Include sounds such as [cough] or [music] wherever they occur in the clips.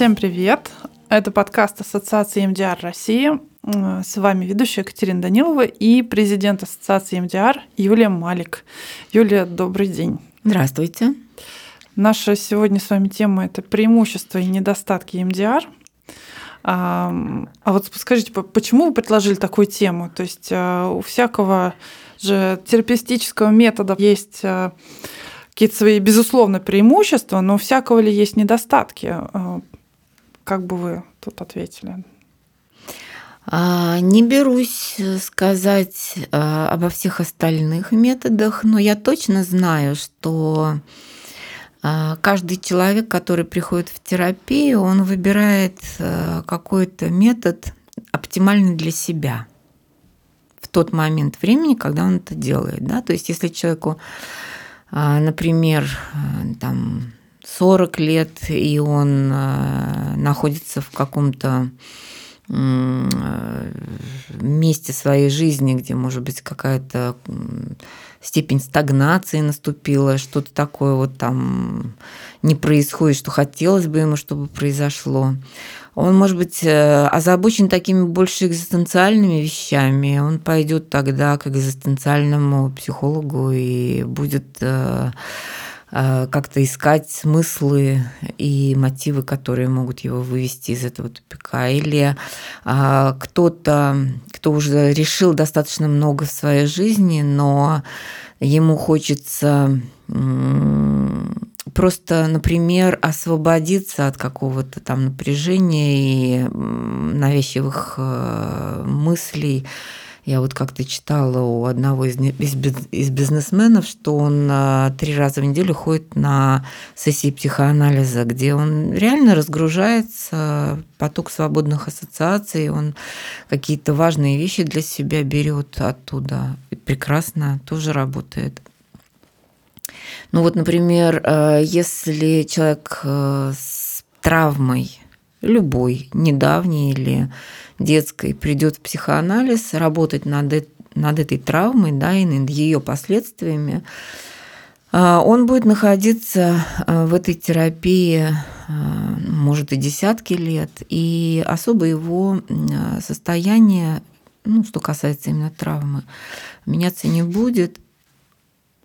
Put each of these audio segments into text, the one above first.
Всем привет! Это подкаст Ассоциации МДР России. С вами ведущая Екатерина Данилова и президент Ассоциации МДР Юлия Малик. Юлия, добрый день. Здравствуйте. Наша сегодня с вами тема – это преимущества и недостатки МДР. А, а вот скажите, почему вы предложили такую тему? То есть а, у всякого же терапевтического метода есть а, какие-то свои, безусловно, преимущества, но у всякого ли есть недостатки? Как бы вы тут ответили? Не берусь сказать обо всех остальных методах, но я точно знаю, что каждый человек, который приходит в терапию, он выбирает какой-то метод оптимальный для себя в тот момент времени, когда он это делает. Да? То есть если человеку, например, там 40 лет, и он э, находится в каком-то месте своей жизни, где, может быть, какая-то степень стагнации наступила, что-то такое вот там не происходит, что хотелось бы ему, чтобы произошло. Он, может быть, э, озабочен такими больше экзистенциальными вещами. Он пойдет тогда к экзистенциальному психологу и будет э, как-то искать смыслы и мотивы, которые могут его вывести из этого тупика. Или а, кто-то, кто уже решил достаточно много в своей жизни, но ему хочется просто, например, освободиться от какого-то там напряжения и навязчивых э, мыслей, я вот как-то читала у одного из, из бизнесменов, что он а, три раза в неделю ходит на сессии психоанализа, где он реально разгружается, поток свободных ассоциаций, он какие-то важные вещи для себя берет оттуда. И прекрасно тоже работает. Ну вот, например, э, если человек э, с травмой, любой, недавней или детской, придет в психоанализ, работать над, над этой травмой, да, и над ее последствиями, а, он будет находиться а, в этой терапии, а, может, и десятки лет, и особо его состояние, ну, что касается именно травмы, меняться не будет.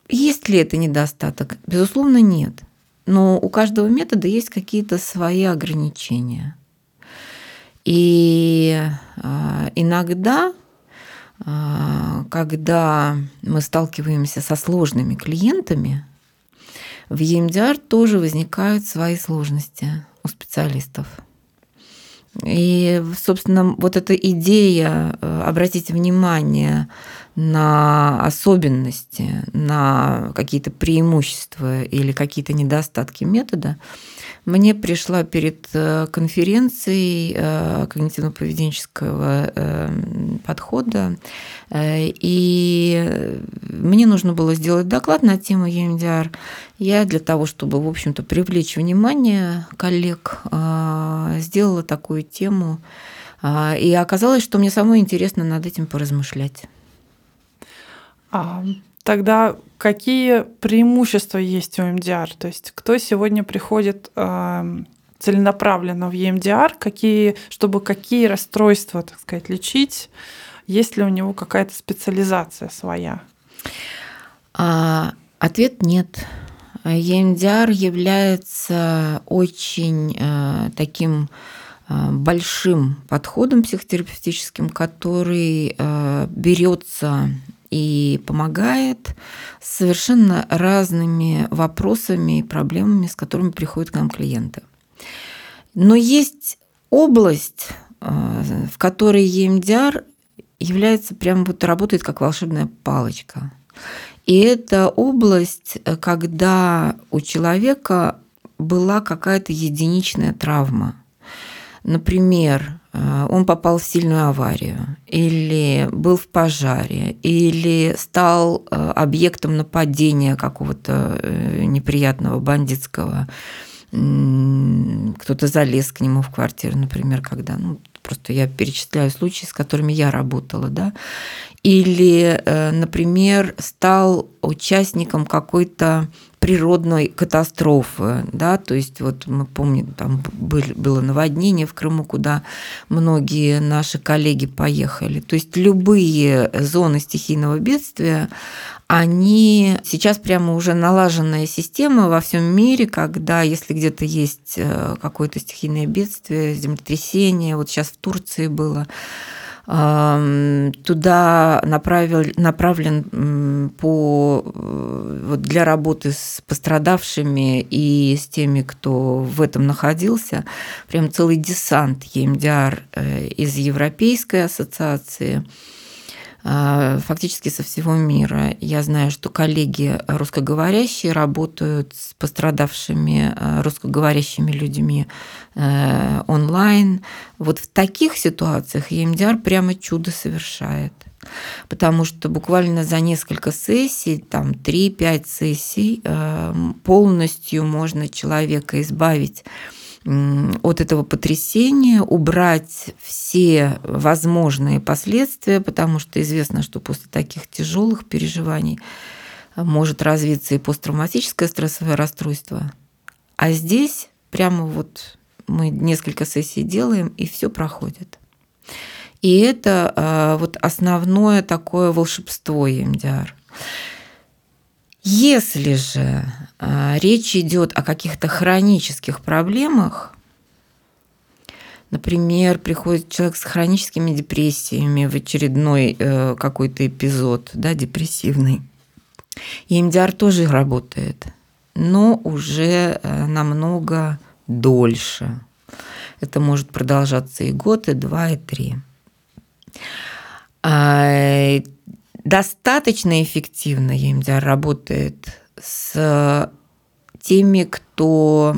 Есть ли это недостаток? Безусловно, нет. Но у каждого метода есть какие-то свои ограничения. И а, иногда, а, когда мы сталкиваемся со сложными клиентами, в EMDR тоже возникают свои сложности у специалистов. И, собственно, вот эта идея, э, обратите внимание на особенности, на какие-то преимущества или какие-то недостатки метода, мне пришла перед э, конференцией э, когнитивно-поведенческого подхода, и мне нужно было сделать доклад на тему EMDR. Я для того, чтобы, в общем-то, привлечь внимание коллег, сделала такую тему. И оказалось, что мне самой интересно над этим поразмышлять. А, тогда какие преимущества есть у МДР? То есть кто сегодня приходит э, целенаправленно в EMDR, какие, чтобы какие расстройства, так сказать, лечить? Есть ли у него какая-то специализация своя? А, ответ нет. EMDR является очень э, таким Э, большим подходом психотерапевтическим, который э, берется и помогает совершенно разными вопросами и проблемами, с которыми приходят к нам клиенты. Но есть область, э, в которой EMDR является прямо вот работает как волшебная палочка. И это область, когда у человека была какая-то единичная травма – Например, э, он попал в сильную аварию, или был в пожаре, или стал э, объектом нападения какого-то э, неприятного бандитского. Кто-то залез к нему в квартиру, например, когда, ну, просто я перечисляю случаи, с которыми я работала, да, или, например, стал участником какой-то природной катастрофы, да, то есть вот мы помним, там были, было наводнение в Крыму, куда многие наши коллеги поехали. То есть любые зоны стихийного бедствия, они сейчас прямо уже налаженная система во всем мире, когда если где-то есть э, какое-то стихийное бедствие, землетрясение, вот сейчас в Турции было, туда направил, направлен по, вот для работы с пострадавшими и с теми, кто в этом находился, прям целый десант ЕМДР э, из Европейской ассоциации – а, фактически со всего мира. Я знаю, что коллеги русскоговорящие работают с пострадавшими а, русскоговорящими людьми э, онлайн. Вот в таких ситуациях EMDR прямо чудо совершает. Потому что буквально за несколько сессий, там 3-5 сессий, э, полностью можно человека избавить от этого потрясения, убрать все возможные последствия, потому что известно, что после таких тяжелых переживаний может развиться и посттравматическое стрессовое расстройство. А здесь прямо вот мы несколько сессий делаем, и все проходит. И это а, вот основное такое волшебство EMDR. Если же э, речь идет о каких-то хронических проблемах, например, приходит человек с хроническими депрессиями в очередной э, какой-то эпизод, да, депрессивный, и тоже работает, но уже э, намного дольше. Это может продолжаться и год, и два, и три. А, достаточно эффективно EMDR работает с теми, кто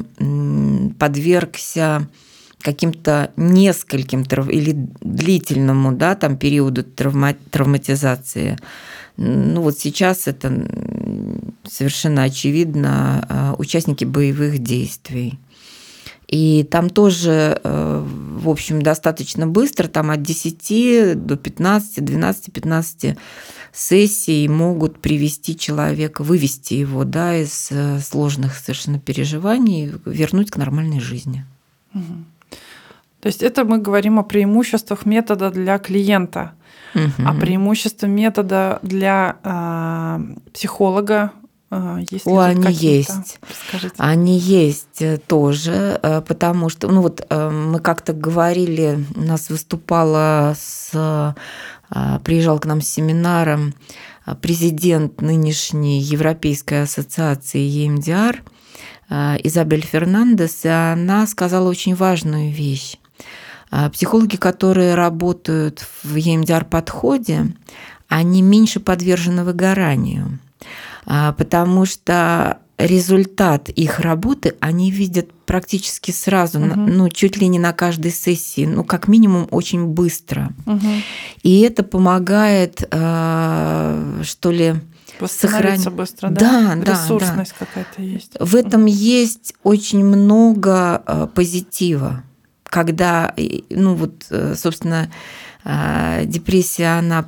подвергся каким-то нескольким или длительному да, там, периоду травма, травматизации. Ну вот сейчас это совершенно очевидно а, участники боевых действий. И там тоже, э, в общем, достаточно быстро, там от 10 до 15, 12-15 сессий могут привести человека, вывести его да, из э, сложных совершенно переживаний, вернуть к нормальной жизни. Угу. То есть это мы говорим о преимуществах метода для клиента, угу. а преимущества метода для э, психолога есть О, они есть. Расскажите. Они есть э, тоже, э, потому что, ну вот э, мы как-то говорили, у нас выступала с, приезжал к нам с семинаром президент нынешней Европейской ассоциации EMDR Изабель Фернандес, и она сказала очень важную вещь. Психологи, которые работают в EMDR-подходе, они меньше подвержены выгоранию потому что результат их работы они видят практически сразу, угу. ну, чуть ли не на каждой сессии, ну, как минимум, очень быстро. Угу. И это помогает, э, что ли, сохранить быстро, да? Да, Ресурсность да. какая-то есть. В этом есть очень много э, позитива, когда, ну, вот, э, собственно, депрессия, она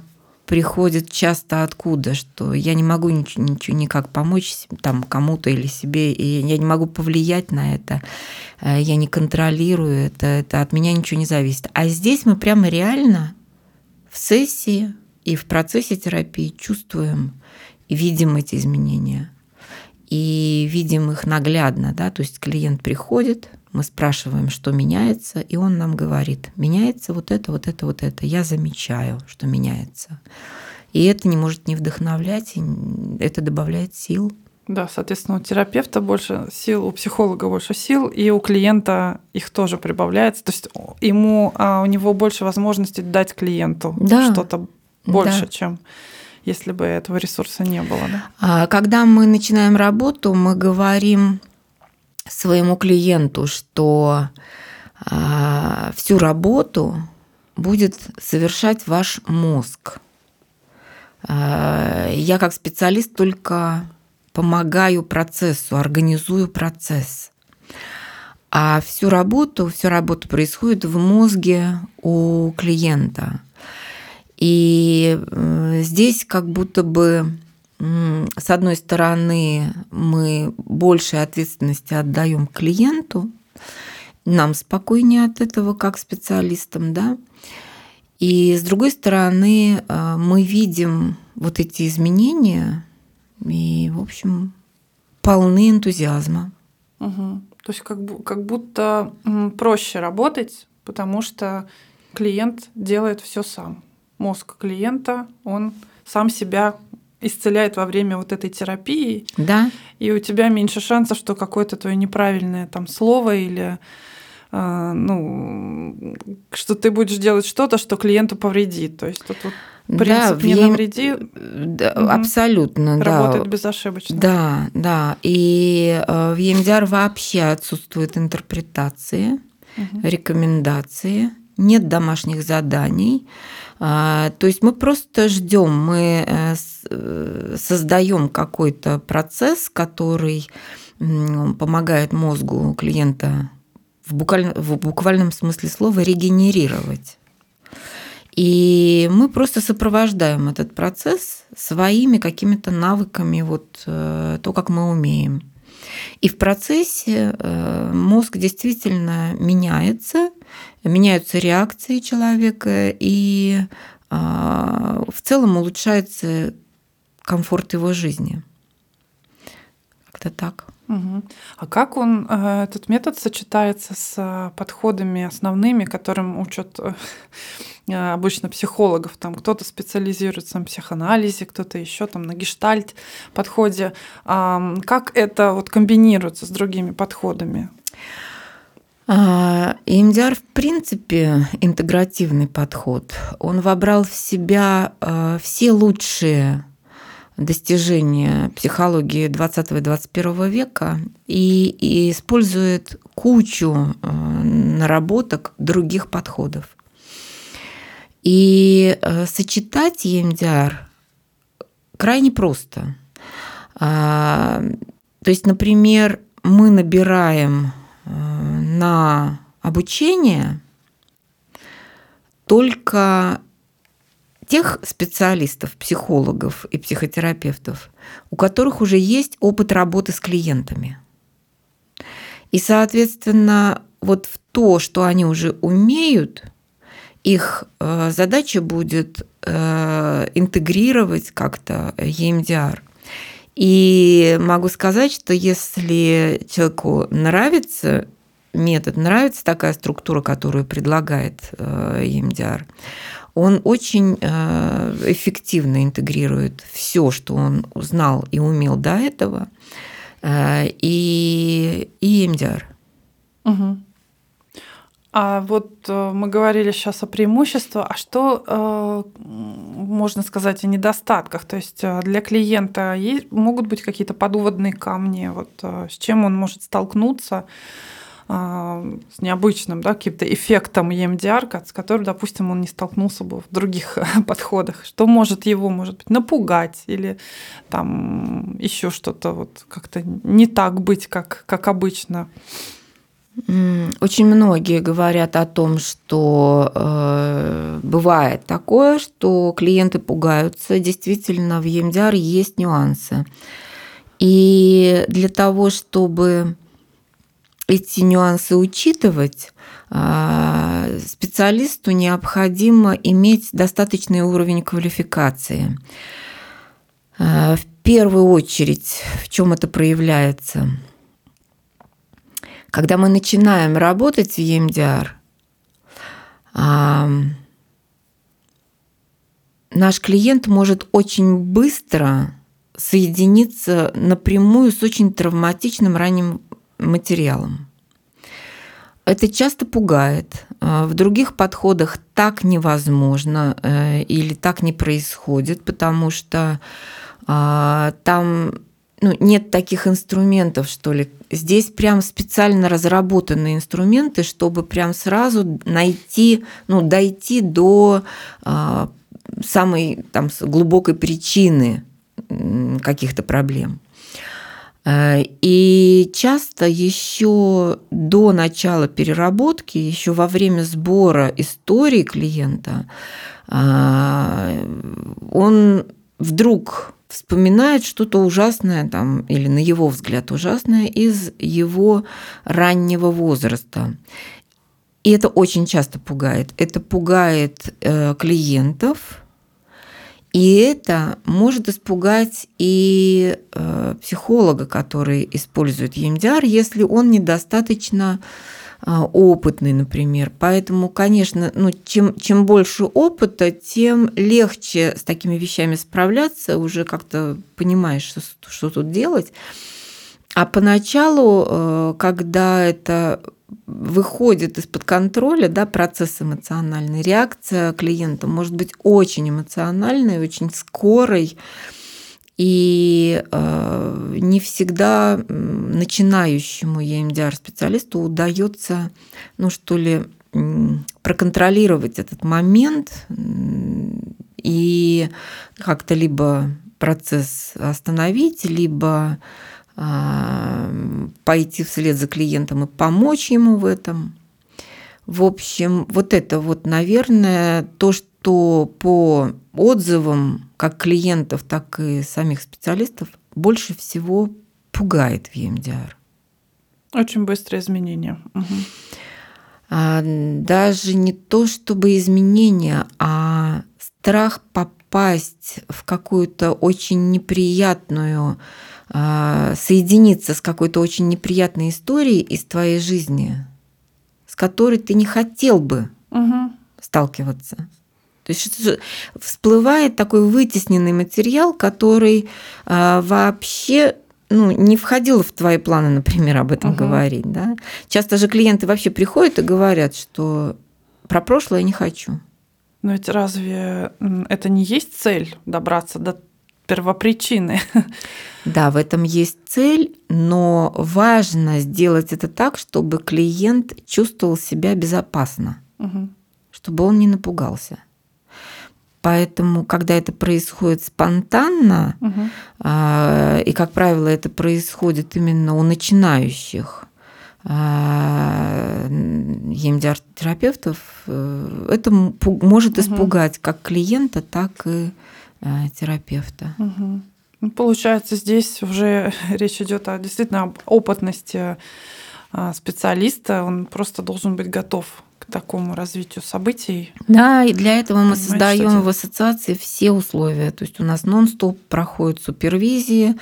приходит часто откуда, что я не могу ничего, ничего никак помочь там кому-то или себе, и я не могу повлиять на это, э, я не контролирую это, это от меня ничего не зависит. А здесь мы прямо реально в сессии и в процессе терапии чувствуем и видим эти изменения. И видим их наглядно, да, то есть клиент приходит, мы спрашиваем, что меняется, и он нам говорит, меняется вот это, вот это, вот это. Я замечаю, что меняется. И это не может не вдохновлять, и это добавляет сил. Да, соответственно, у терапевта больше сил, у психолога больше сил, и у клиента их тоже прибавляется. То есть ему, а, у него больше возможностей дать клиенту да. что-то больше, да. чем если бы этого ресурса не было. Да? А когда мы начинаем работу, мы говорим своему клиенту, что а, всю работу будет совершать ваш мозг. А, я как специалист только помогаю процессу, организую процесс. А всю работу, всю работу происходит в мозге у клиента. И здесь как будто бы с одной стороны, мы больше ответственности отдаем клиенту, нам спокойнее от этого как специалистам, да. И с другой стороны, э, мы видим вот эти изменения и, в общем, полны энтузиазма. Угу. То есть как, как будто проще работать, потому что клиент делает все сам. Мозг клиента, он сам себя исцеляет во время вот этой терапии. Да. И у тебя меньше шансов, что какое-то твое неправильное там слово или э, ну, что ты будешь делать что-то, что клиенту повредит. То есть тут вот принцип да, не ем... навреди. Да, угу. Абсолютно, Работает да. безошибочно. Да, да. И э, в EMDR вообще отсутствует интерпретации, угу. рекомендации, нет домашних заданий. А, то есть мы просто ждем, мы э, э, создаем какой-то процесс, который помогает мозгу клиента в, буквально, в буквальном смысле слова регенерировать. И мы просто сопровождаем этот процесс своими какими-то навыками, вот э, то, как мы умеем. И в процессе мозг действительно меняется, меняются реакции человека, и а, в целом улучшается комфорт его жизни. Как-то так. Угу. А как он, э, этот метод сочетается с э, подходами основными, которым учат э, [laughs] обычно психологов? Там кто-то специализируется на психоанализе, кто-то еще там на гештальт подходе. Как это вот комбинируется с другими подходами? EMDR, в принципе, интегративный подход. Он вобрал в себя все лучшие достижения психологии 20 и 21 века и, и использует кучу э, наработок других подходов. И сочетать EMDR крайне просто. А, то есть, например, мы набираем на обучение только тех специалистов, психологов и психотерапевтов, у которых уже есть опыт работы с клиентами. И, соответственно, вот в то, что они уже умеют, их э, задача будет э, интегрировать как-то EMDR. И могу сказать, что если человеку нравится метод, нравится такая структура, которую предлагает EMDR, он очень э, эффективно интегрирует все, что он узнал и умел до этого, э, и, и MDR. Угу. А вот э, мы говорили сейчас о преимуществах, а что можно сказать о недостатках? То есть для клиента есть, могут быть какие-то подводные камни, вот с чем он может столкнуться? С необычным, да, каким-то эффектом EMDR, с которым, допустим, он не столкнулся бы в других [laughs] подходах. Что может его, может быть, напугать или там еще что-то вот как-то не так быть, как, как обычно. Очень многие говорят о том, что э, бывает такое, что клиенты пугаются. Действительно, в EMDR есть нюансы. И для того, чтобы эти нюансы учитывать, а, специалисту необходимо иметь достаточный уровень квалификации. А, в первую очередь, в чем это проявляется? Когда мы начинаем работать в EMDR, наш клиент может очень быстро соединиться напрямую с очень травматичным ранним материалом. Это часто пугает. А, в других подходах так невозможно э, или так не происходит, потому что а, там ну, нет таких инструментов, что ли. Здесь прям специально разработанные инструменты, чтобы прям сразу найти, ну, дойти до а, самой там, глубокой причины каких-то проблем. Э, и часто еще до начала переработки, еще во время сбора истории клиента, э, он вдруг вспоминает что-то ужасное там, или на его взгляд ужасное из его раннего возраста. И это очень часто пугает. Это пугает э, клиентов, и это может испугать и э, психолога, который использует EMDR, если он недостаточно опытный, например. Поэтому, конечно, ну, чем, чем больше опыта, тем легче с такими вещами справляться, уже как-то понимаешь, что, что тут делать. А поначалу, э, когда это выходит из-под контроля, да, процесс эмоциональный, реакция клиента может быть очень эмоциональной, очень скорой, и э, не всегда начинающему EMDR-специалисту удается, ну что ли, проконтролировать этот момент и как-то либо процесс остановить, либо а, пойти вслед за клиентом и помочь ему в этом. В общем, вот это вот, наверное, то, что по отзывам как клиентов, так и самих специалистов больше всего пугает в EMDR. Очень быстрые изменения. Угу. А, даже не то чтобы изменения, а страх попасть в какую-то очень неприятную а, соединиться с какой-то очень неприятной историей из твоей жизни, которой ты не хотел бы угу. сталкиваться. То есть всплывает такой вытесненный материал, который а, вообще ну, не входил в твои планы, например, об этом угу. говорить. Да? Часто же клиенты вообще приходят и говорят, что про прошлое я не хочу. Но ведь разве это не есть цель добраться до первопричины. Да, в этом есть цель, но важно сделать это так, чтобы клиент чувствовал себя безопасно, угу. чтобы он не напугался. Поэтому, когда это происходит спонтанно, угу. и, как правило, это происходит именно у начинающих EMDR-терапевтов, э, это может испугать угу. как клиента, так и Э, терапевта. Угу. Получается, здесь уже [laughs] речь идет о действительно об опытности э, специалиста. Он просто должен быть готов к такому развитию событий. Да, и для этого мы создаем в ассоциации все условия. То есть у нас нон-стоп проходят супервизии, а,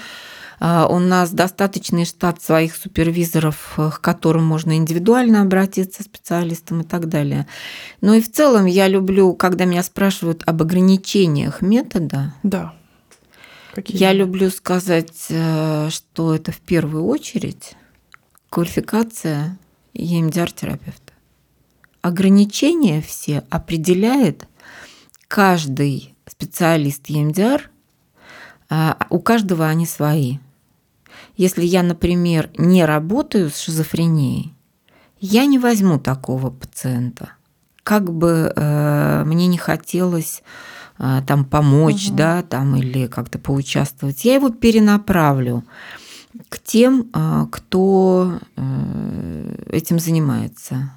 у нас достаточный штат своих супервизоров, э, к которым можно индивидуально обратиться специалистам и так далее. Но и в целом я люблю, когда меня спрашивают об ограничениях метода. Да. Какие? Я люблю сказать, э, что это в первую очередь квалификация EMDR-терапевта. Ограничения все определяет каждый специалист EMDR, а, у каждого они свои. Если я, например, не работаю с шизофренией, я не возьму такого пациента. Как бы э, мне не хотелось э, там помочь, угу. да, там или как-то поучаствовать, я его перенаправлю к тем, э, кто э, этим занимается.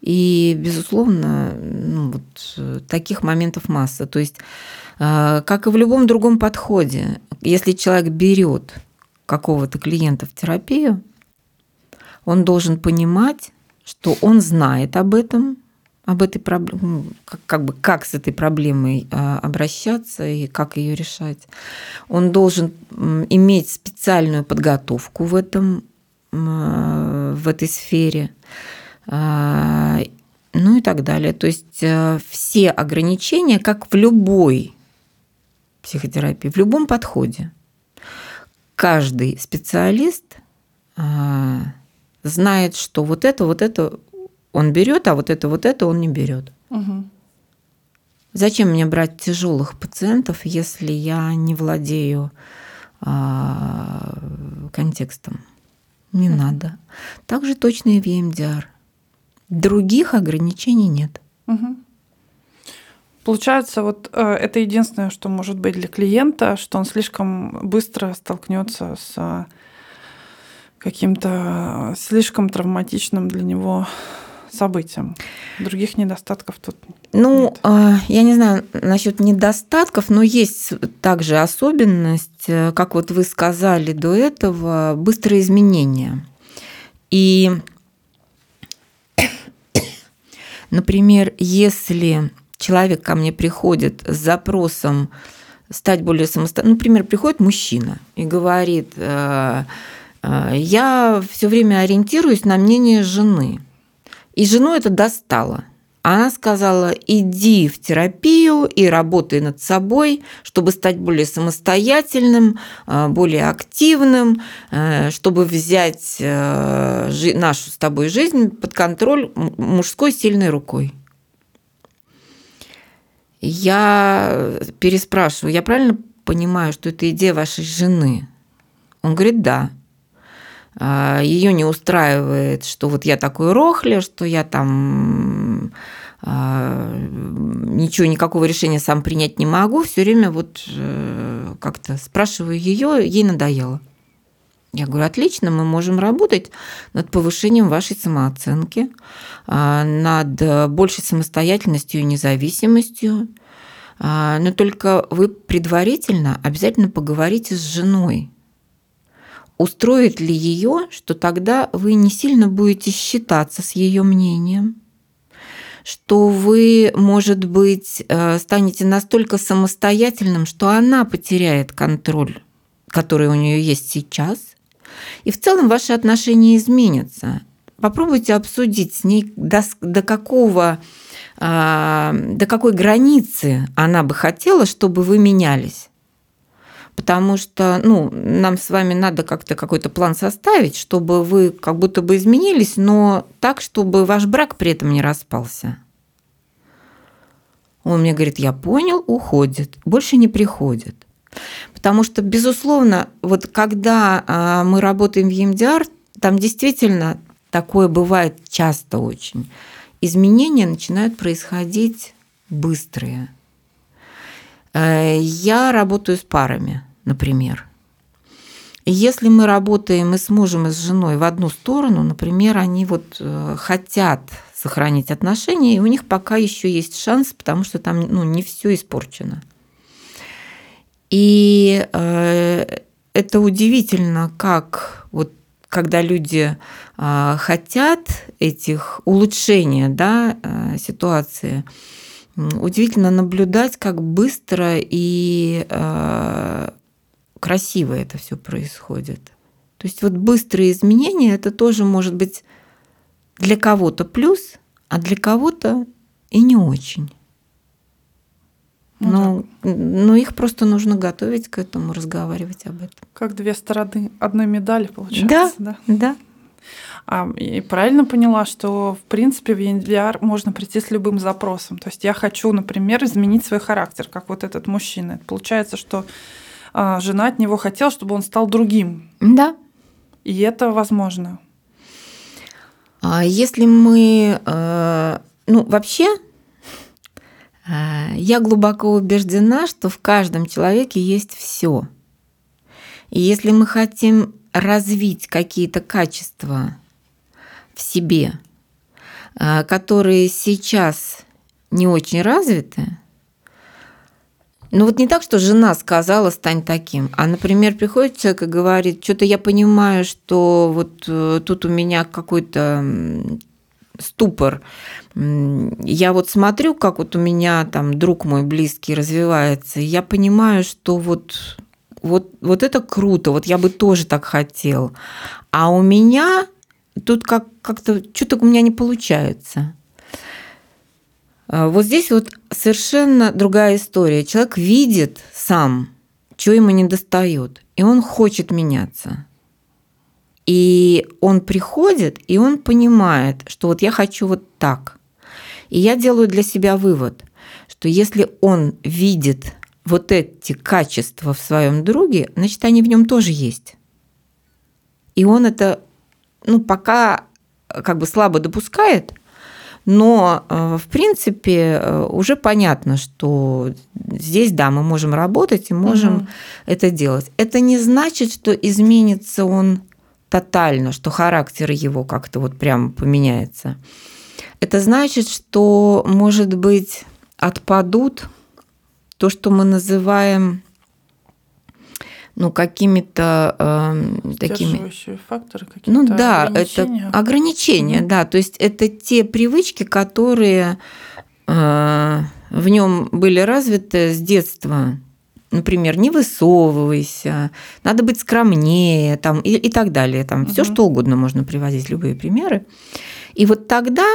И, безусловно, ну, вот, э, таких моментов масса. То есть, э, как и в любом другом подходе, если человек берет какого-то клиента в терапию, он должен понимать, что он знает об этом, об этой проблеме, ну, как, как бы как с этой проблемой а, обращаться и как ее решать. Он должен иметь специальную подготовку в этом а, в этой сфере, а, ну и так далее. То есть все ограничения, как в любой психотерапии, в любом подходе каждый специалист а, знает, что вот это, вот это он берет, а вот это, вот это он не берет. Угу. Зачем мне брать тяжелых пациентов, если я не владею а, контекстом? Не угу. надо. Так же точно и в EMDR. Других ограничений нет. Угу. Получается, вот э, это единственное, что может быть для клиента, что он слишком быстро столкнется с каким-то слишком травматичным для него событиям. Других недостатков тут Ну, нет. а, я не знаю насчет недостатков, но есть также особенность, э, как вот вы сказали до этого, быстрые изменения. И, [coughs] например, если человек ко мне приходит с запросом стать более самостоятельным, например, приходит мужчина и говорит, э, э, я все время ориентируюсь на мнение жены. И жену это достало. Она сказала, иди в терапию и работай над собой, чтобы стать более самостоятельным, э, более активным, чтобы взять нашу с тобой жизнь под контроль мужской сильной рукой. Я переспрашиваю, я правильно понимаю, что это идея вашей жены? Он говорит, да. Ее не устраивает, что вот я такой рохля, что я там а, ничего, никакого решения сам принять не могу. Все время вот э, как-то спрашиваю ее, ей надоело. Я говорю, отлично, мы можем работать над повышением вашей самооценки, а, над большей самостоятельностью и независимостью. А, Но только вы предварительно обязательно поговорите с женой. Устроит ли ее, что тогда вы не сильно будете считаться с ее мнением, что вы, может быть, э, станете настолько самостоятельным, что она потеряет контроль, который у нее есть сейчас, и в целом ваши отношения изменятся. Попробуйте обсудить с ней до, до какого а, до какой границы она бы хотела, чтобы вы менялись. Потому что ну, нам с вами надо как-то какой-то план составить, чтобы вы как будто бы изменились, но так, чтобы ваш брак при этом не распался. Он мне говорит, я понял, уходит, больше не приходит. Потому что, безусловно, вот когда а, мы работаем в EMDR, там действительно такое бывает часто очень. Изменения начинают происходить быстрые. Э, Я работаю с парами, например. Если мы работаем и с мужем, и с женой в одну сторону, например, они вот э, хотят сохранить отношения, и у них пока еще есть шанс, потому что там ну, не все испорчено. И э, это удивительно, как вот когда люди э, хотят этих улучшения да, э, ситуации, удивительно наблюдать, как быстро и э, красиво это все происходит. То есть вот быстрые изменения это тоже может быть для кого-то плюс, а для кого-то и не очень. Но, но их просто нужно готовить к этому, разговаривать об этом. Как две стороны одной медали, получается. Да, да. А, и правильно поняла, что в принципе в EMDR можно прийти с любым запросом. То есть я хочу, например, изменить свой характер, как вот этот мужчина. Получается, что а, жена от него хотела, чтобы он стал другим. Да. И это возможно. А если мы, э, ну вообще, я глубоко убеждена, что в каждом человеке есть все. И если мы хотим развить какие-то качества в себе, э, которые сейчас не очень развиты, ну вот не так, что жена сказала, стань таким, а, например, приходит человек и говорит, что-то я понимаю, что вот э, тут у меня какой-то ступор. Я вот смотрю, как вот у меня там друг мой близкий развивается, и я понимаю, что вот, вот, вот это круто, вот я бы тоже так хотел. А у меня тут как, как-то что-то у меня не получается. Вот здесь вот совершенно другая история. Человек видит сам, что ему не достает, и он хочет меняться. И он приходит, и он понимает, что вот я хочу вот так. И я делаю для себя вывод, что если он видит вот эти качества в своем друге, значит, они в нем тоже есть. И он это, ну, пока как бы слабо допускает – но, в принципе, уже понятно, что здесь, да, мы можем работать и можем угу. это делать. Это не значит, что изменится он тотально, что характер его как-то вот прям поменяется. Это значит, что, может быть, отпадут то, что мы называем ну, какими-то э, такими... факторы какие-то Ну да, ограничения. это ограничения, да. То есть это те привычки, которые э, в нем были развиты с детства. Например, не высовывайся, надо быть скромнее, там, и, и так далее. Там, mm-hmm. Все что угодно можно приводить, любые примеры. И вот тогда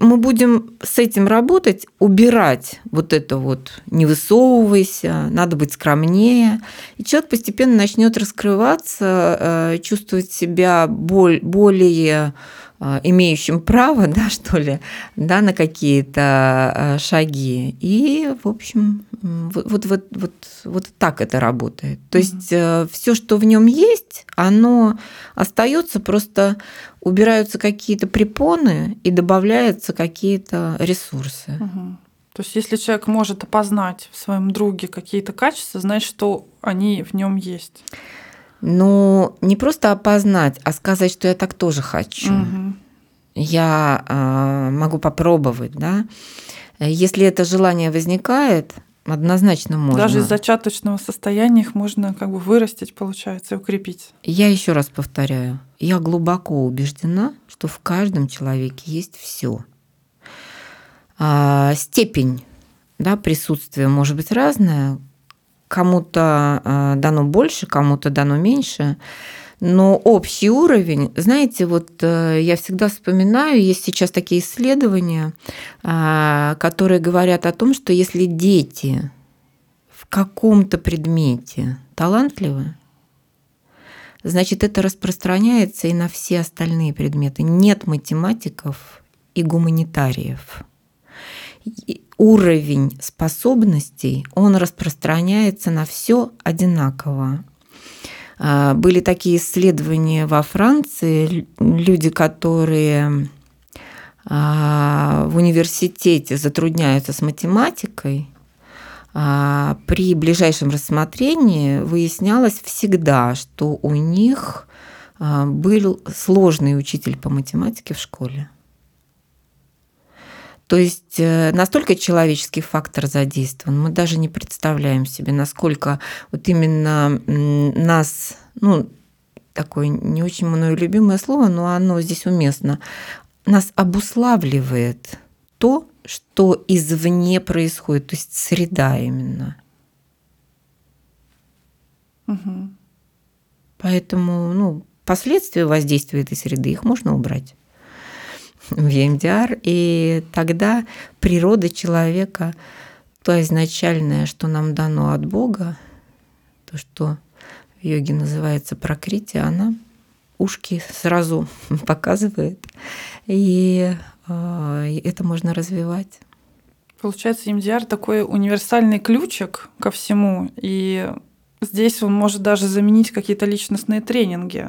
мы будем с этим работать, убирать вот это вот «не высовывайся», «надо быть скромнее». И человек постепенно начнет раскрываться, э, чувствовать себя более имеющим право, [laughs] да, что ли, да, на какие-то э, шаги. И, в общем, вот, вот, вот, вот, вот так это работает. То есть mm-hmm. все, что в нем есть, оно остается просто убираются какие-то препоны и добавляются какие-то ресурсы. Угу. То есть, если человек может опознать в своем друге какие-то качества, значит, что они в нем есть. Ну, не просто опознать, а сказать, что я так тоже хочу. Угу. Я э, могу попробовать, да. Если это желание возникает, Однозначно можно. Даже из зачаточного состояния их можно как бы вырастить, получается, и укрепить. Я еще раз повторяю, я глубоко убеждена, что в каждом человеке есть все. А, степень да, присутствия может быть разная. Кому-то а, дано больше, кому-то дано меньше. Но общий уровень, знаете, вот э, я всегда вспоминаю, есть сейчас такие исследования, а, которые говорят о том, что если дети в каком-то предмете талантливы, значит, это распространяется и на все остальные предметы. Нет математиков и гуманитариев. Уровень способностей, он распространяется на все одинаково. А, были такие исследования во Франции, люди, которые а, в университете затрудняются с математикой, а, при ближайшем рассмотрении выяснялось всегда, что у них был сложный учитель по математике в школе. То есть э, настолько человеческий фактор задействован, мы даже не представляем себе, насколько вот именно нас, ну, такое не очень мною любимое слово, но оно здесь уместно, нас обуславливает то, что извне происходит, то есть среда именно. Угу. Поэтому, ну, последствия воздействия этой среды, их можно убрать в EMDR, и тогда природа человека, то изначальное, что нам дано от Бога, то, что в йоге называется прокритие, она ушки сразу [laughs] показывает, и э, это можно развивать. Получается, EMDR такой универсальный ключик ко всему, и здесь он может даже заменить какие-то личностные тренинги.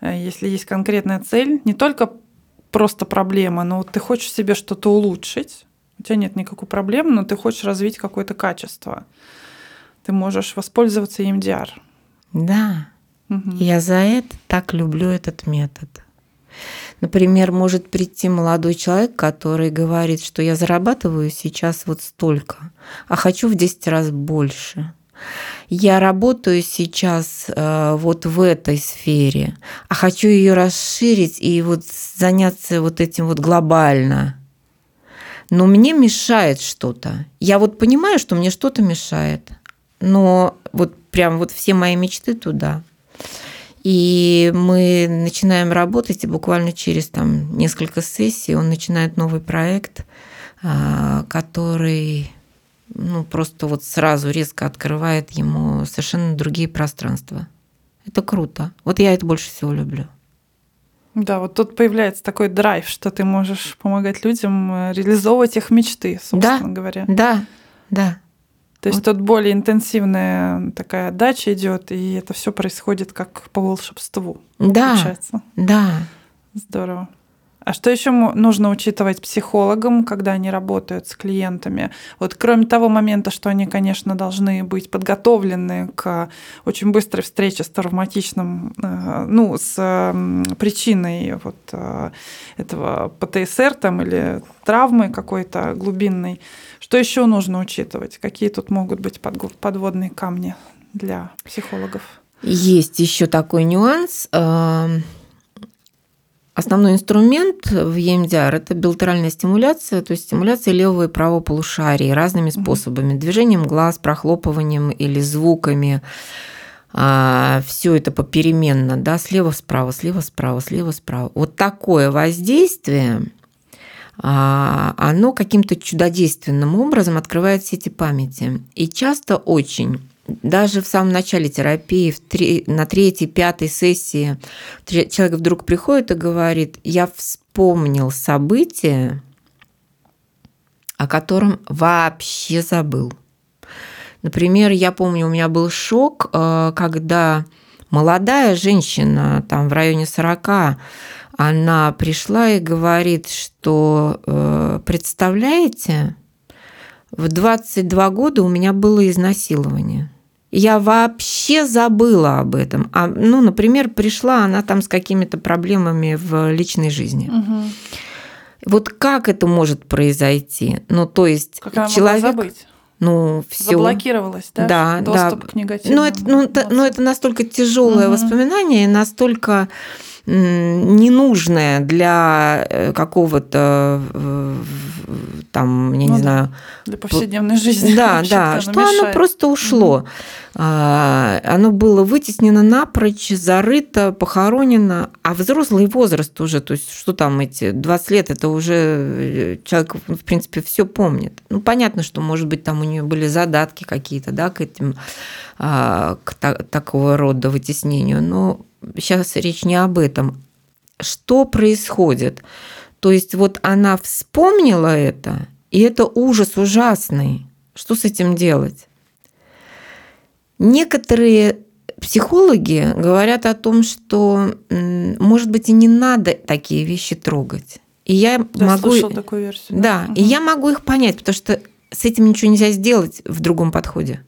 Э, если есть конкретная цель, не только просто проблема, но ты хочешь себе что-то улучшить, у тебя нет никакой проблемы, но ты хочешь развить какое-то качество. Ты можешь воспользоваться EMDR. Да. Угу. Я за это так люблю этот метод. Например, может прийти молодой человек, который говорит, что я зарабатываю сейчас вот столько, а хочу в 10 раз больше я работаю сейчас э, вот в этой сфере, а хочу ее расширить и вот заняться вот этим вот глобально. Но мне мешает что-то. Я вот понимаю, что мне что-то мешает, но вот прям вот все мои мечты туда. И мы начинаем работать, и буквально через там несколько сессий он начинает новый проект, а, который ну, просто вот сразу резко открывает ему совершенно другие пространства. Это круто. Вот я это больше всего люблю. Да, вот тут появляется такой драйв, что ты можешь помогать людям э, реализовывать их мечты, собственно да, говоря. Да, да. То есть вот. тут более интенсивная такая отдача идет, и это все происходит как по волшебству. Да, получается. да. Здорово. А что еще нужно учитывать психологам, когда они работают с клиентами? Вот кроме того момента, что они, конечно, должны быть подготовлены к очень быстрой встрече с травматичным, э, ну, с причиной вот э, этого ПТСР там или травмы какой-то глубинной, что еще нужно учитывать? Какие тут могут быть подводные камни для психологов? Есть еще такой нюанс эм, Основной инструмент в EMDR – это билатеральная стимуляция, то есть стимуляция левого и правого полушарий разными способами. Движением глаз, прохлопыванием или звуками. А, Все это попеременно, да, слева справа, слева справа, слева справа. Вот такое воздействие, а, оно каким-то чудодейственным образом открывает сети памяти. И часто очень даже в самом начале терапии, в три, на третьей, пятой сессии человек вдруг приходит и говорит, я вспомнил событие, о котором вообще забыл. Например, я помню, у меня был шок, э, когда молодая женщина, там в районе 40, она пришла и говорит, что, э, представляете, в 22 года у меня было изнасилование я вообще забыла об этом. А, ну, например, пришла она там с какими-то проблемами в личной жизни. Угу. Вот как это может произойти? Ну, то есть как она человек... забыть? ну, все. Заблокировалось, да? Да, Доступ да. к негативным. Ну, это, ну, это, ну, это настолько тяжелое угу. воспоминание, настолько ненужное для э, какого-то там, я ну, не знаю... Для повседневной жизни. Да, да, что мешает. оно просто ушло. Угу. Оно было вытеснено напрочь, зарыто, похоронено, а взрослый возраст уже, то есть что там эти 20 лет, это уже э, человек, в принципе, все помнит. Ну, понятно, что, может быть, там у нее были задатки какие-то, да, к этим, а, к такого рода вытеснению, но сейчас речь не об этом. Что происходит? То есть вот она вспомнила это, и это ужас ужасный. Что с этим делать? Некоторые психологи говорят о том, что, может быть, и не надо такие вещи трогать. И я да, могу... такую версию. Да, угу. и я могу их понять, потому что с этим ничего нельзя сделать в другом подходе.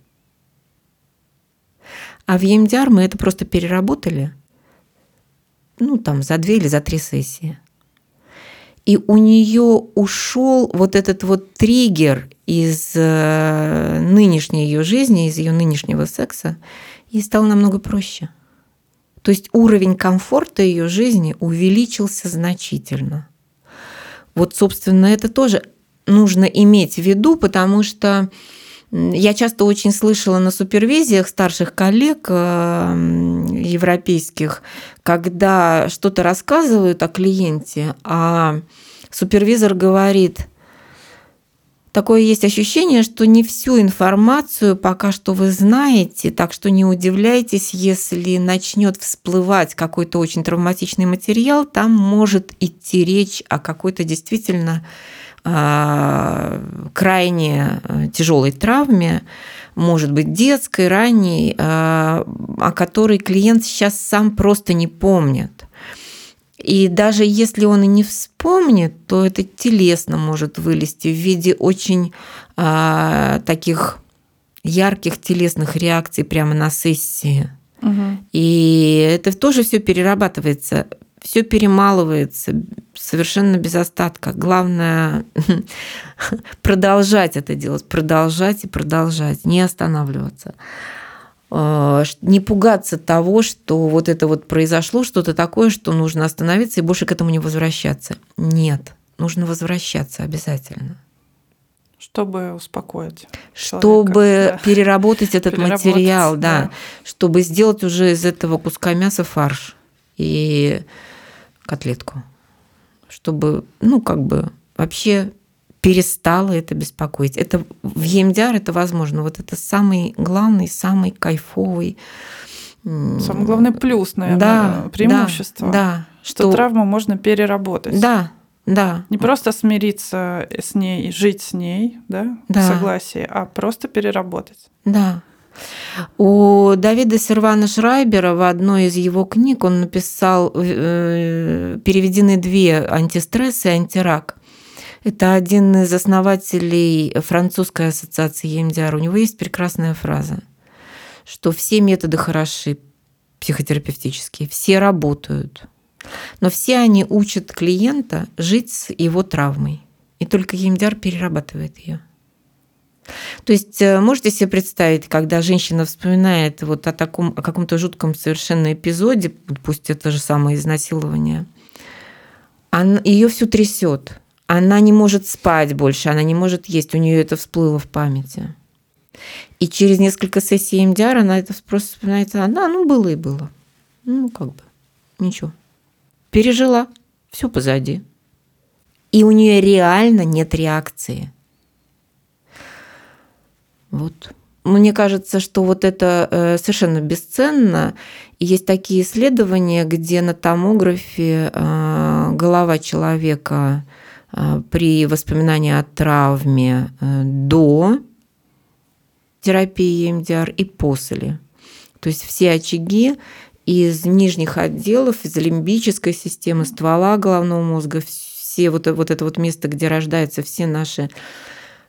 А в EMDR мы это просто переработали – ну, там, за две или за три сессии. И у нее ушел вот этот вот триггер из э, нынешней ее жизни, из ее нынешнего секса, и стало намного проще. То есть уровень комфорта ее жизни увеличился значительно. Вот, собственно, это тоже нужно иметь в виду, потому что я часто очень слышала на супервизиях старших коллег э, европейских, когда что-то рассказывают о клиенте, а супервизор говорит, такое есть ощущение, что не всю информацию пока что вы знаете, так что не удивляйтесь, если начнет всплывать какой-то очень травматичный материал, там может идти речь о какой-то действительно крайне э, тяжелой травме, может быть детской, ранней, а, о которой клиент сейчас сам просто не помнит. И даже если он и не вспомнит, то это телесно может вылезти в виде очень таких ярких телесных реакций прямо на сессии. Угу. И это тоже все перерабатывается все перемалывается совершенно без остатка. Главное [laughs] продолжать это делать, продолжать и продолжать, не останавливаться. А, не пугаться того, что вот это вот произошло, что-то такое, что нужно остановиться и больше к этому не возвращаться. Нет, нужно возвращаться обязательно. Чтобы успокоить. Чтобы да. [laughs] переработать этот материал, да, да, чтобы сделать уже из этого куска мяса фарш. И котлетку, чтобы, ну, как бы вообще перестало это беспокоить. Это в EMDR это возможно. Вот это самый главный, самый кайфовый. Самый главный плюс, наверное, да, преимущество. Да, да. Что, что травму можно переработать. Да, да. Не просто смириться с ней, жить с ней, да, да. в согласии, а просто переработать. Да. У Давида Сервана Шрайбера в одной из его книг он написал, э, переведены две антистрессы и антирак. Это один из основателей французской ассоциации EMDR. У него есть прекрасная фраза, что все методы хороши психотерапевтические, все работают, но все они учат клиента жить с его травмой. И только EMDR перерабатывает ее. То есть э, можете себе представить, когда женщина вспоминает вот о таком, о каком-то жутком совершенно эпизоде, пусть это же самое изнасилование, она, ее всю трясет. Она не может спать больше, она не может есть, у нее это всплыло в памяти. И через несколько сессий МДР она это просто вспоминает, а, да, ну было и было. Ну, как бы, ничего. Пережила, все позади. И у нее реально нет реакции – вот. Мне кажется, что вот это э, совершенно бесценно. Есть такие исследования, где на томографе э, голова человека э, при воспоминании о травме до терапии EMDR и после. То есть все очаги из нижних отделов, из лимбической системы, ствола головного мозга, все вот, вот это вот место, где рождаются все наши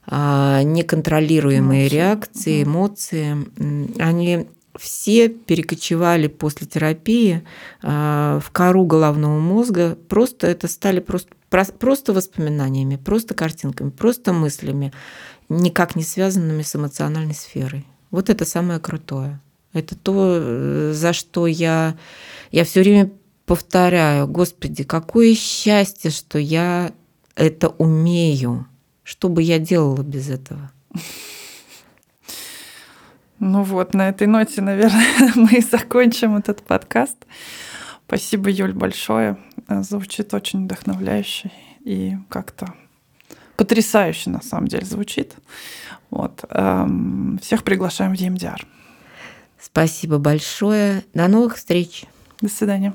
неконтролируемые эмоции. реакции, эмоции, они все перекочевали после терапии а, в кору головного мозга. Просто это стали просто, просто воспоминаниями, просто картинками, просто мыслями, никак не связанными с эмоциональной сферой. Вот это самое крутое. Это то, э, за что я, я все время повторяю, Господи, какое счастье, что я это умею. Что бы я делала без этого? Ну вот, на этой ноте, наверное, [laughs] мы и закончим этот подкаст. Спасибо, Юль, большое. Звучит очень вдохновляюще и как-то потрясающе, на самом деле, звучит. Вот. Эм, всех приглашаем в EMDR. Спасибо большое. До новых встреч. До свидания.